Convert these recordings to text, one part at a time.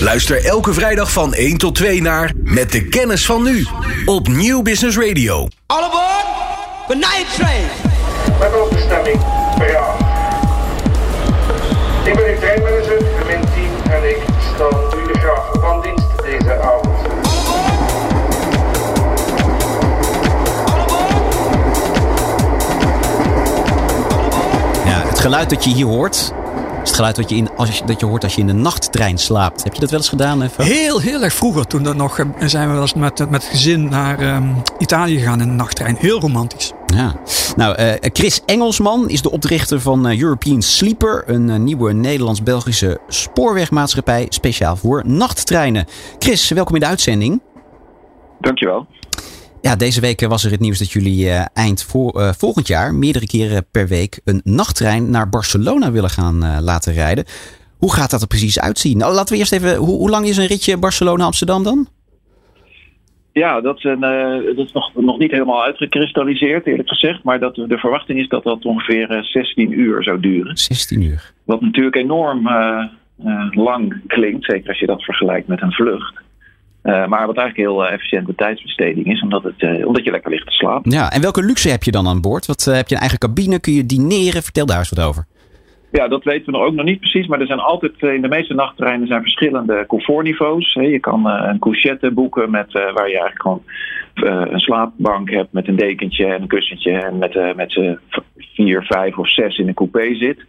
Luister elke vrijdag van 1 tot 2 naar Met de kennis van nu op Nieuw Business Radio. All aboard the night train. Met overstemming per jaar. Ik ben uw treinmanager, min 10 en ik stel u de graag van dienst deze avond. Ja, het geluid dat je hier hoort, is het geluid dat je, in, als je, dat je hoort als je in de nachttrein slaapt. Heb je dat wel eens gedaan? Even? Heel, heel erg vroeger. Toen dat nog, eh, zijn we wel eens met, met het gezin naar ehm, Italië gegaan in de nachttrein. Heel romantisch. Ja. Nou, eh, Chris Engelsman is de oprichter van eh, European Sleeper. Een eh, nieuwe Nederlands-Belgische spoorwegmaatschappij speciaal voor nachttreinen. Chris, welkom in de uitzending. Dankjewel. Ja, deze week was er het nieuws dat jullie eh, eind voor, eh, volgend jaar meerdere keren per week een nachttrein naar Barcelona willen gaan eh, laten rijden. Hoe gaat dat er precies uitzien? Nou, laten we eerst even. Hoe, hoe lang is een ritje Barcelona-Amsterdam dan? Ja, dat, is een, dat is nog, nog niet helemaal uitgekristalliseerd, eerlijk gezegd. Maar dat, de verwachting is dat dat ongeveer eh, 16 uur zou duren. 16 uur. Wat natuurlijk enorm lang klinkt, zeker als je dat vergelijkt met een vlucht. Eh, maar wat eigenlijk heel eh, efficiënte tijdsbesteding is, omdat, het, eh, omdat je lekker ligt te slapen. Ja, en welke luxe heb je dan aan boord? Wat, heb je een eigen cabine? Kun je dineren? Vertel daar eens wat over. Ja, dat weten we nog ook nog niet precies. Maar er zijn altijd, in de meeste nachttreinen zijn verschillende comfortniveaus. Je kan een couchette boeken met, waar je eigenlijk gewoon een slaapbank hebt met een dekentje en een kussentje. En met, met vier, vijf of zes in een coupé zit.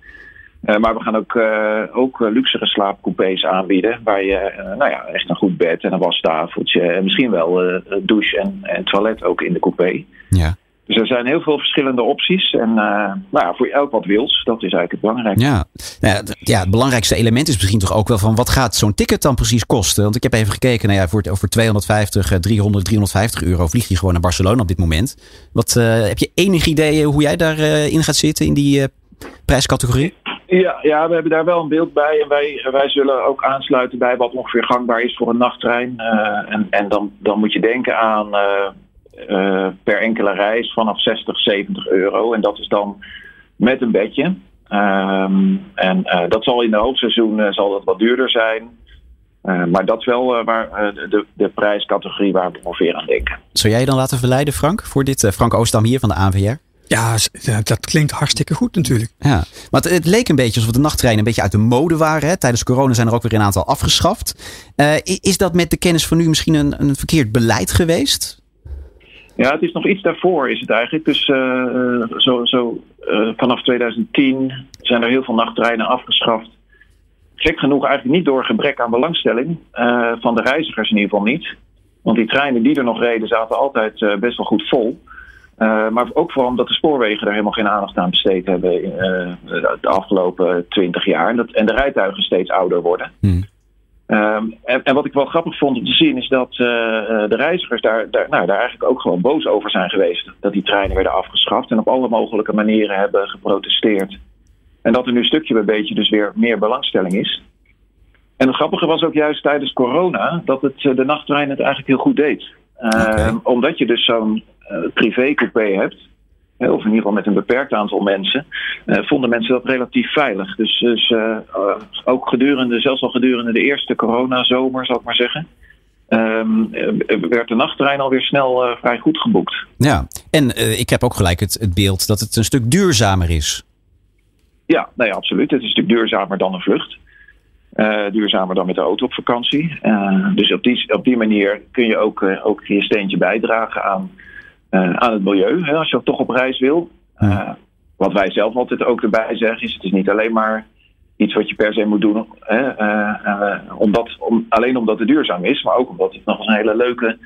Eh, maar we gaan ook, eh, ook eh, luxere slaapcoupés aanbieden. Waar je nou ja, echt een goed bed en een wastafeltje. En misschien wel douche en, en toilet ook in de coupé. Ja. Dus er zijn heel veel verschillende opties. En nou ja, voor elk wat wils. Dat is eigenlijk het belangrijkste. Ja. Nou ja, het belangrijkste element is misschien toch ook wel van wat gaat zo'n ticket dan precies kosten? Want ik heb even gekeken, nou ja, voor, voor 250, eh, 300, 350 euro vlieg je gewoon naar Barcelona op dit moment. Wat, heb je enig idee hoe jij daarin in gaat zitten in die prijscategorie? Ja, ja, we hebben daar wel een beeld bij. En wij, wij zullen ook aansluiten bij wat ongeveer gangbaar is voor een nachttrein. Eh, en en dan, dan moet je denken aan eh, eh, per enkele reis vanaf 60, 70 euro. En dat is dan met een bedje. Ehm, en dat zal in de hoogseizoen eh, zal dat wat duurder zijn. Maar dat is wel waar, de, de prijscategorie waar we ongeveer aan denken. Zou jij je dan laten verleiden, Frank, voor dit? Frank Oostam hier van de ANVR? Ja, dat klinkt hartstikke goed natuurlijk. Ja, maar het, het leek een beetje alsof de nachttreinen een beetje uit de mode waren. Hè? Tijdens corona zijn er ook weer een aantal afgeschaft. Eh, is dat met de kennis van nu misschien een, een verkeerd beleid geweest? Ja, het is nog iets daarvoor is het eigenlijk. Dus eh, eh, zo, zo, eh, vanaf 2010 zijn er heel veel nachttreinen afgeschaft. Gek genoeg eigenlijk niet door gebrek aan belangstelling. eh, van de reizigers in ieder geval niet. Want die treinen die er nog reden zaten altijd best wel goed vol. Eh, maar ook vooral omdat de spoorwegen daar helemaal geen aandacht aan besteed hebben in, eh, de afgelopen twintig jaar. En, dat, en de rijtuigen steeds ouder worden. Hmm. Ehm, en, en wat ik wel grappig vond om te zien is dat eh, de reizigers daar, daar, nou, daar eigenlijk ook gewoon boos over zijn geweest. Dat die treinen werden afgeschaft en op alle mogelijke manieren hebben geprotesteerd. En dat er nu stukje bij beetje dus weer meer belangstelling is. En het grappige was ook juist tijdens corona dat het, de nachttrein het eigenlijk heel goed deed. Ehm, Omdat je dus zo'n privécoupé hebt, of in ieder geval met een beperkt aantal mensen, eh, vonden mensen dat relatief veilig. Dus, dus eh, eh, ook gedurende, zelfs al gedurende de eerste coronazomer, zal ik maar zeggen, ehm, eh, werd de nachttrein alweer snel eh, vrij goed geboekt. Ja, en eh, ik heb ook gelijk het, het beeld dat het een stuk duurzamer is. Ja, nee, absoluut. Het is natuurlijk duurzamer dan een vlucht. Eh, duurzamer dan met de auto op vakantie. Eh, dus op die, op die manier kun je ook, eh, ook je steentje bijdragen aan, eh, aan het milieu. Hè, als je toch op reis wil. Eh, wat wij zelf altijd ook erbij zeggen is: het is niet alleen maar iets wat je per se moet doen. Hè, eh, eh, omdat, om, alleen omdat het duurzaam is, maar ook omdat het nog eens een hele leuke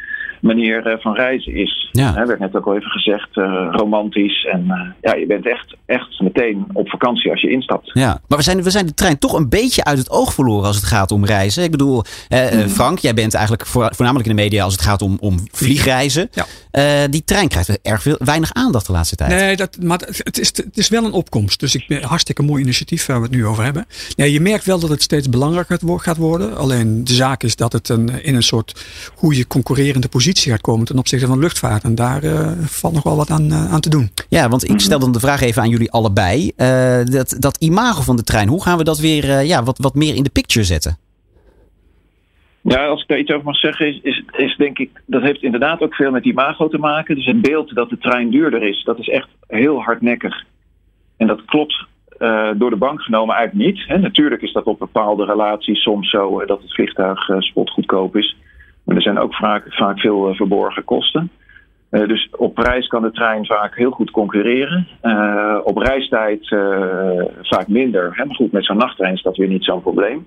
manier eh, van reizen is. Ja. Hè, werd net ook al even gezegd, eh, romantisch. En eh, ja, je bent echt, echt meteen op vakantie als je instapt. Ja, maar we zijn, we zijn de trein toch een beetje uit het oog verloren als het gaat om reizen. Ik bedoel, eh, Frank, jij bent eigenlijk voor, voornamelijk in de media als het gaat om, om vliegreizen. Ja. Eh, die trein krijgt erg veel, weinig aandacht de laatste tijd. Nee, dat, maar het is, het is wel een opkomst. Dus ik ben hartstikke mooi initiatief waar we het nu over hebben. Nee, je merkt wel dat het steeds belangrijker gaat worden. Alleen de zaak is dat het een, in een soort goede concurrerende positie gaat komen ten opzichte van luchtvaart. En daar eh, valt nog wel wat aan, eh, aan te doen. Ja, want ik stel dan de vraag even aan jullie allebei. Eh, dat, dat imago van de trein, hoe gaan we dat weer eh, ja, wat, wat meer in de picture zetten? Ja, als ik daar iets over mag zeggen, is, is, is denk ik, dat heeft inderdaad ook veel met imago te maken. Dus het beeld dat de trein duurder is, dat is echt heel hardnekkig. En dat klopt uh, door de bank genomen eigenlijk niet. Hè. Natuurlijk is dat op bepaalde relaties soms zo uh, dat het vliegtuig uh, spotgoedkoop is. Er zijn ook vaak, vaak veel verborgen kosten. dus op prijs kan de trein vaak heel goed concurreren. op reistijd vaak minder. Hè. Maar goed, met zo'n nachttrein is dat weer niet zo'n probleem.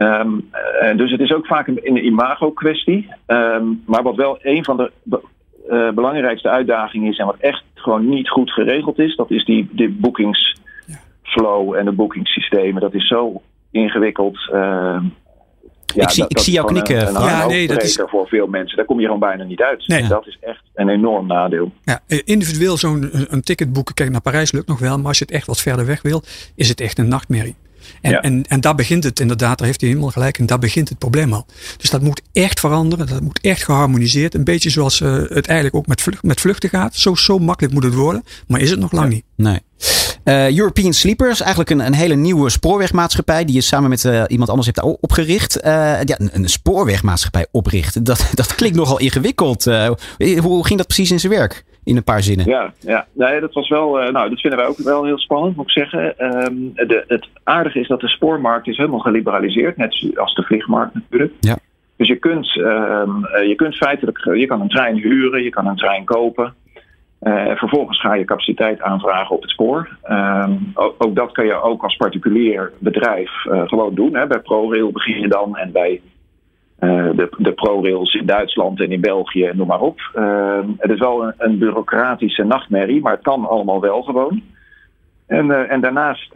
Um, dus het is ook vaak een, een imago-kwestie. Um, maar wat wel een van de be belangrijkste uitdagingen is en wat echt gewoon niet goed geregeld is, dat is die, die boekingsflow en de boekingssystemen. Dat is zo ingewikkeld. Ja, ik zie, dat, ik zie jou knikken. Een, een ja, nee, dat is voor veel mensen. Daar kom je gewoon bijna niet uit. Nee. Dat is echt een enorm nadeel. Ja, individueel zo'n een ticket boeken, kijk naar Parijs lukt nog wel, maar als je het echt wat verder weg wil, is het echt een nachtmerrie. En, ja. en, en daar begint het inderdaad, daar heeft hij helemaal gelijk, en daar begint het probleem al. Dus dat moet echt veranderen, dat moet echt geharmoniseerd. Een beetje zoals uh, het eigenlijk ook met, vlucht, met vluchten gaat. Zo, zo makkelijk moet het worden, maar is het nog lang ja. niet. Nee. Uh, European Sleepers, eigenlijk een, een hele nieuwe spoorwegmaatschappij die je samen met uh, iemand anders hebt opgericht. Uh, ja, een, een, spoorwegmaatschappij oprichten, dat, dat klinkt nogal ingewikkeld. hoe ging dat precies in zijn werk? In een paar zinnen. Ja, ja. Nee, dat was wel. nou, dat vinden wij ook wel heel spannend, moet ik zeggen. Um, de, het aardige is dat de spoormarkt is helemaal geliberaliseerd, net als de vliegmarkt natuurlijk. Ja. Dus je kunt, um, je kunt feitelijk, je kan een trein huren, je kan een trein kopen. Uh, vervolgens ga je capaciteit aanvragen op het spoor. Um, ook, ook, dat kan je ook als particulier bedrijf uh, gewoon doen. Hè. Bij ProRail begin je dan en bij uh, de, de ProRails in Duitsland en in België, noem maar op. het is wel een, bureaucratische nachtmerrie, maar het kan allemaal wel gewoon. En, en daarnaast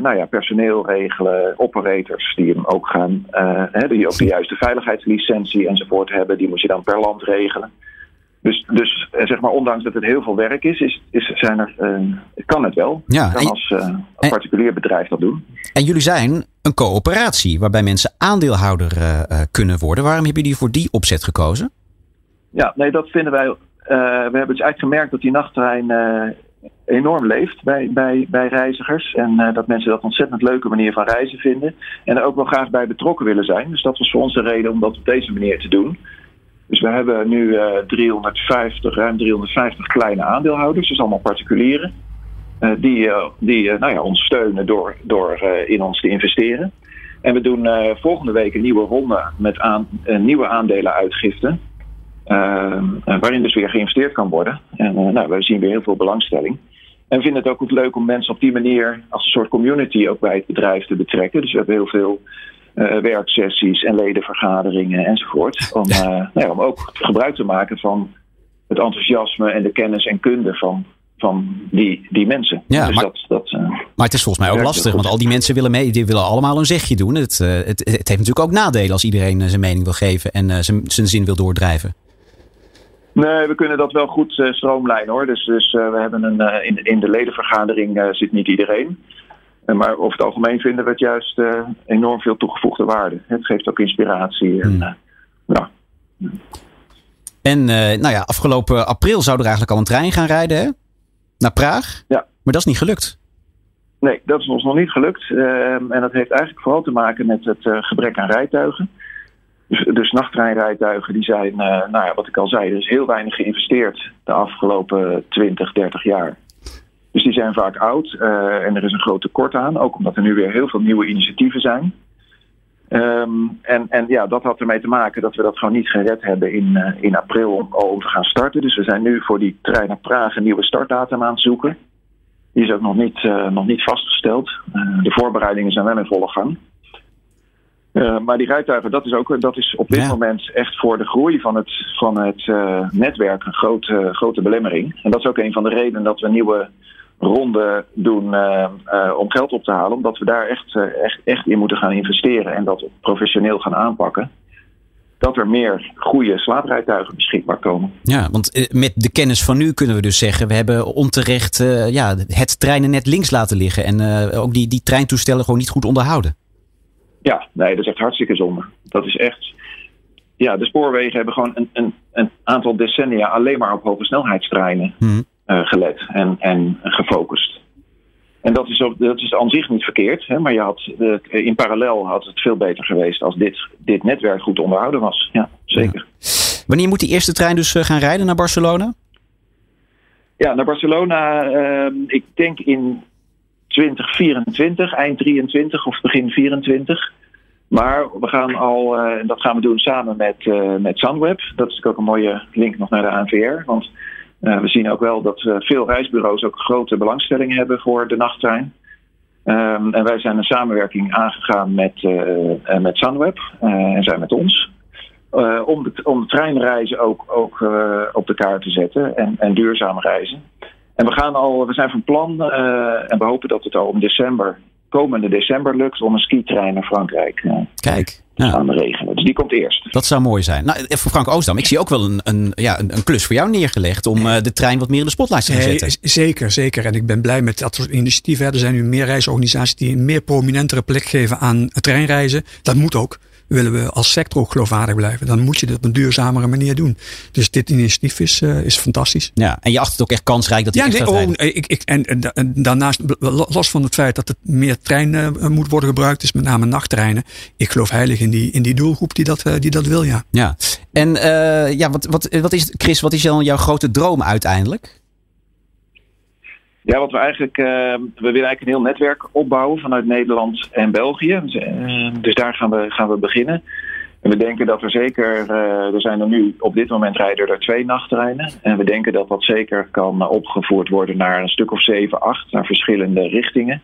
nou ja, personeel regelen, operators die hem ook gaan, hè, die ook de juiste veiligheidslicentie enzovoort hebben, die moet je dan per land regelen. Dus, dus zeg maar, ondanks dat het heel veel werk is, is, is zijn er, uh, kan het wel. Ja, kan als, uh, als particulier bedrijf dat doen. En jullie zijn een coöperatie waarbij mensen aandeelhouder uh, kunnen worden. Waarom hebben jullie voor die opzet gekozen? Ja, nee, dat vinden wij. we hebben dus eigenlijk gemerkt dat die nachttrein enorm leeft bij, bij, bij reizigers. En dat mensen dat ontzettend leuke manier van reizen vinden. En er ook wel graag bij betrokken willen zijn. Dus dat was voor ons de reden om dat op deze manier te doen. Dus we hebben nu uh, 350, ruim 350 kleine aandeelhouders, dus allemaal particulieren. Uh, die uh, die nou ja, ons steunen door, door in ons te investeren. En we doen volgende week een nieuwe ronde met aan, nieuwe aandelenuitgifte. waarin dus weer geïnvesteerd kan worden. En nou, we zien weer heel veel belangstelling. En we vinden het ook goed leuk om mensen op die manier als een soort community ook bij het bedrijf te betrekken. Dus we hebben heel veel uh, werksessies en ledenvergaderingen enzovoort. Om, uh, nou ja, om ook gebruik te maken van het enthousiasme en de kennis en kunde van, van die, die mensen. Ja, dus maar, dat, dat, uh, maar het is volgens mij ook lastig, want al die mensen willen mee, die willen allemaal een zegje doen. Het, het, het heeft natuurlijk ook nadelen als iedereen zijn mening wil geven en zijn, zijn zin wil doordrijven. Nee, we kunnen dat wel goed stroomlijnen hoor. Dus, dus we hebben een, in, in de ledenvergadering zit niet iedereen. Maar over het algemeen vinden we het juist uh, enorm veel toegevoegde waarde. Het geeft ook inspiratie. En, ja. en nou ja, afgelopen april zou er eigenlijk al een trein gaan rijden hè? naar Praag. Ja. Maar dat is niet gelukt. Nee, dat is ons nog niet gelukt. en dat heeft eigenlijk vooral te maken met het gebrek aan rijtuigen. Dus, dus nachttreinrijtuigen die zijn, nou ja, wat ik al zei, er is heel weinig geïnvesteerd de afgelopen 20, 30 jaar. Dus die zijn vaak oud uh, en er is een groot tekort aan. Ook omdat er nu weer heel veel nieuwe initiatieven zijn. Um, en, en ja, dat had ermee te maken dat we dat gewoon niet gered hebben in, uh, in april om, om te gaan starten. Dus we zijn nu voor die trein naar Praag een nieuwe startdatum aan het zoeken. Die is ook nog niet, uh, nog niet vastgesteld. de voorbereidingen zijn wel in volle gang. Maar die rijtuigen, dat is, ook, dat is op dit ja. moment echt voor de groei van het, van het netwerk een grote, grote belemmering. En dat is ook een van de redenen dat we nieuwe ronde doen uh, om geld op te halen. Omdat we daar echt, echt, echt in moeten gaan investeren en dat professioneel gaan aanpakken. Dat er meer goede slaaprijtuigen beschikbaar komen. Ja, want met de kennis van nu kunnen we dus zeggen... we hebben onterecht ja, het treinennet links laten liggen... en ook die, die treintoestellen gewoon niet goed onderhouden. Ja, nee, dat is echt hartstikke zonde. Dat is echt. Ja, de spoorwegen hebben gewoon een, een, een aantal decennia alleen maar op hoge snelheidstreinen hmm. Uh, gelet en, en gefocust. En dat is, ook, dat is aan zich niet verkeerd. Hè? Maar je had, eh, in parallel had het veel beter geweest als dit, dit netwerk goed onderhouden was. Ja, zeker. Wanneer moet die eerste trein dus eh, gaan rijden naar Barcelona? Ja, naar Barcelona, eh, ik denk in 2024, eind 23 of begin 24. Maar we gaan al, eh, en dat gaan we doen samen met, eh, met Sunweb. Dat is ook een mooie link nog naar de ANVR. Want eh, we zien ook wel dat eh, veel reisbureaus ook grote belangstelling hebben voor de nachttrein. Ehm, en wij zijn een samenwerking aangegaan met, eh, met Sunweb en zij met ons. Om, de, om de treinreizen ook, ook op de kaart te zetten en, en duurzaam reizen. En we, gaan al, we zijn van plan en we hopen dat het al in december, komende december lukt om een skitrein naar Frankrijk Kijk, ja, gaan regelen. Dus die komt eerst. dat zou mooi zijn. Nou, voor Frank Oostdam, ik zie ook wel een, een, ja, een, een klus voor jou neergelegd om eh, de trein wat meer in de spotlight te gaan Nee, zetten. zeker, zeker. En ik ben blij met dat soort initiatieven. Er zijn nu meer reisorganisaties die een meer prominentere plek geven aan treinreizen. Dat moet ook. Willen we als sector ook geloofwaardig blijven, dan moet je dit op een duurzamere manier doen. Dus dit initiatief is, eh, is fantastisch. Ja, en je acht het ook echt kansrijk dat hij Ja, nee, oh, ik, ik, en, en, da- en daarnaast, los van het feit dat het meer trein eh, moet worden gebruikt, is met name nachttreinen. Ik geloof heilig in die, in die doelgroep die dat, eh, die dat wil, ja. Ja. En ja, wat, wat, wat is, Chris, wat is dan jouw grote droom uiteindelijk? Ja, wat we eigenlijk, eh, we willen eigenlijk een heel netwerk opbouwen vanuit Nederland en België. Dus, eh, dus daar gaan we, gaan we beginnen. En we denken dat er zeker, eh, er zijn er nu, op dit moment rijden er twee nachttreinen. En we denken dat dat zeker kan opgevoerd worden naar een stuk of zeven, acht, naar verschillende richtingen.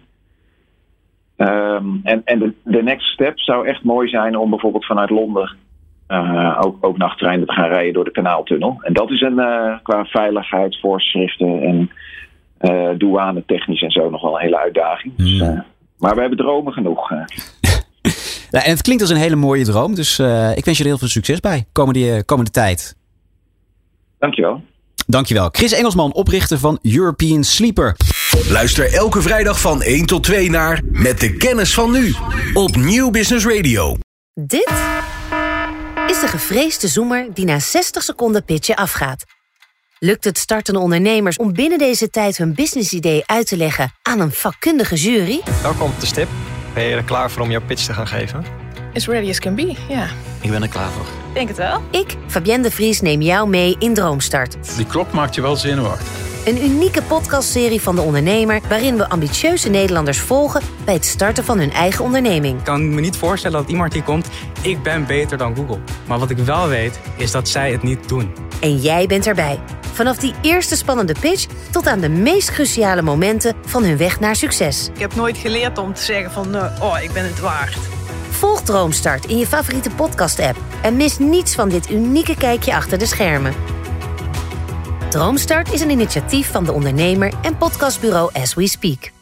Ehm, en en de, de next step zou echt mooi zijn om bijvoorbeeld vanuit Londen ook, ook nachttreinen te gaan rijden door de kanaaltunnel. En dat is een, qua veiligheidsvoorschriften en eh douane technisch en zo nog wel een hele uitdaging. Dus, Hmm. eh, maar we hebben dromen genoeg. eh. Ja, en het klinkt als een hele mooie droom, dus eh, ik wens je er heel veel succes bij komende, komende tijd. Dankjewel. Dankjewel. Chris Engelsman, oprichter van European Sleeper. Luister elke vrijdag van 1 tot 2 naar Met de kennis van nu. Op Nieuw Business Radio. Dit is de gevreesde zoemer die na 60 seconden pitchen afgaat. Lukt het startende ondernemers om binnen deze tijd hun businessidee uit te leggen aan een vakkundige jury? Welkom op de stip. Ben je er klaar voor om jouw pitch te gaan geven? As ready as can be, ja. Ik ben er klaar voor. Denk het wel. Ik, Fabienne de Vries, neem jou mee in Droomstart. Die klok maakt je wel zenuwachtig. Een unieke podcastserie van de ondernemer waarin we ambitieuze Nederlanders volgen bij het starten van hun eigen onderneming. Ik kan me niet voorstellen dat iemand hier komt, ik ben beter dan Google. Maar wat ik wel weet, is dat zij het niet doen. En jij bent erbij. Vanaf die eerste spannende pitch tot aan de meest cruciale momenten van hun weg naar succes. Ik heb nooit geleerd om te zeggen van, eh, oh, ik ben het waard. Volg Droomstart in je favoriete podcast-app en mis niets van dit unieke kijkje achter de schermen. Droomstart is een initiatief van de ondernemer en podcastbureau As We Speak.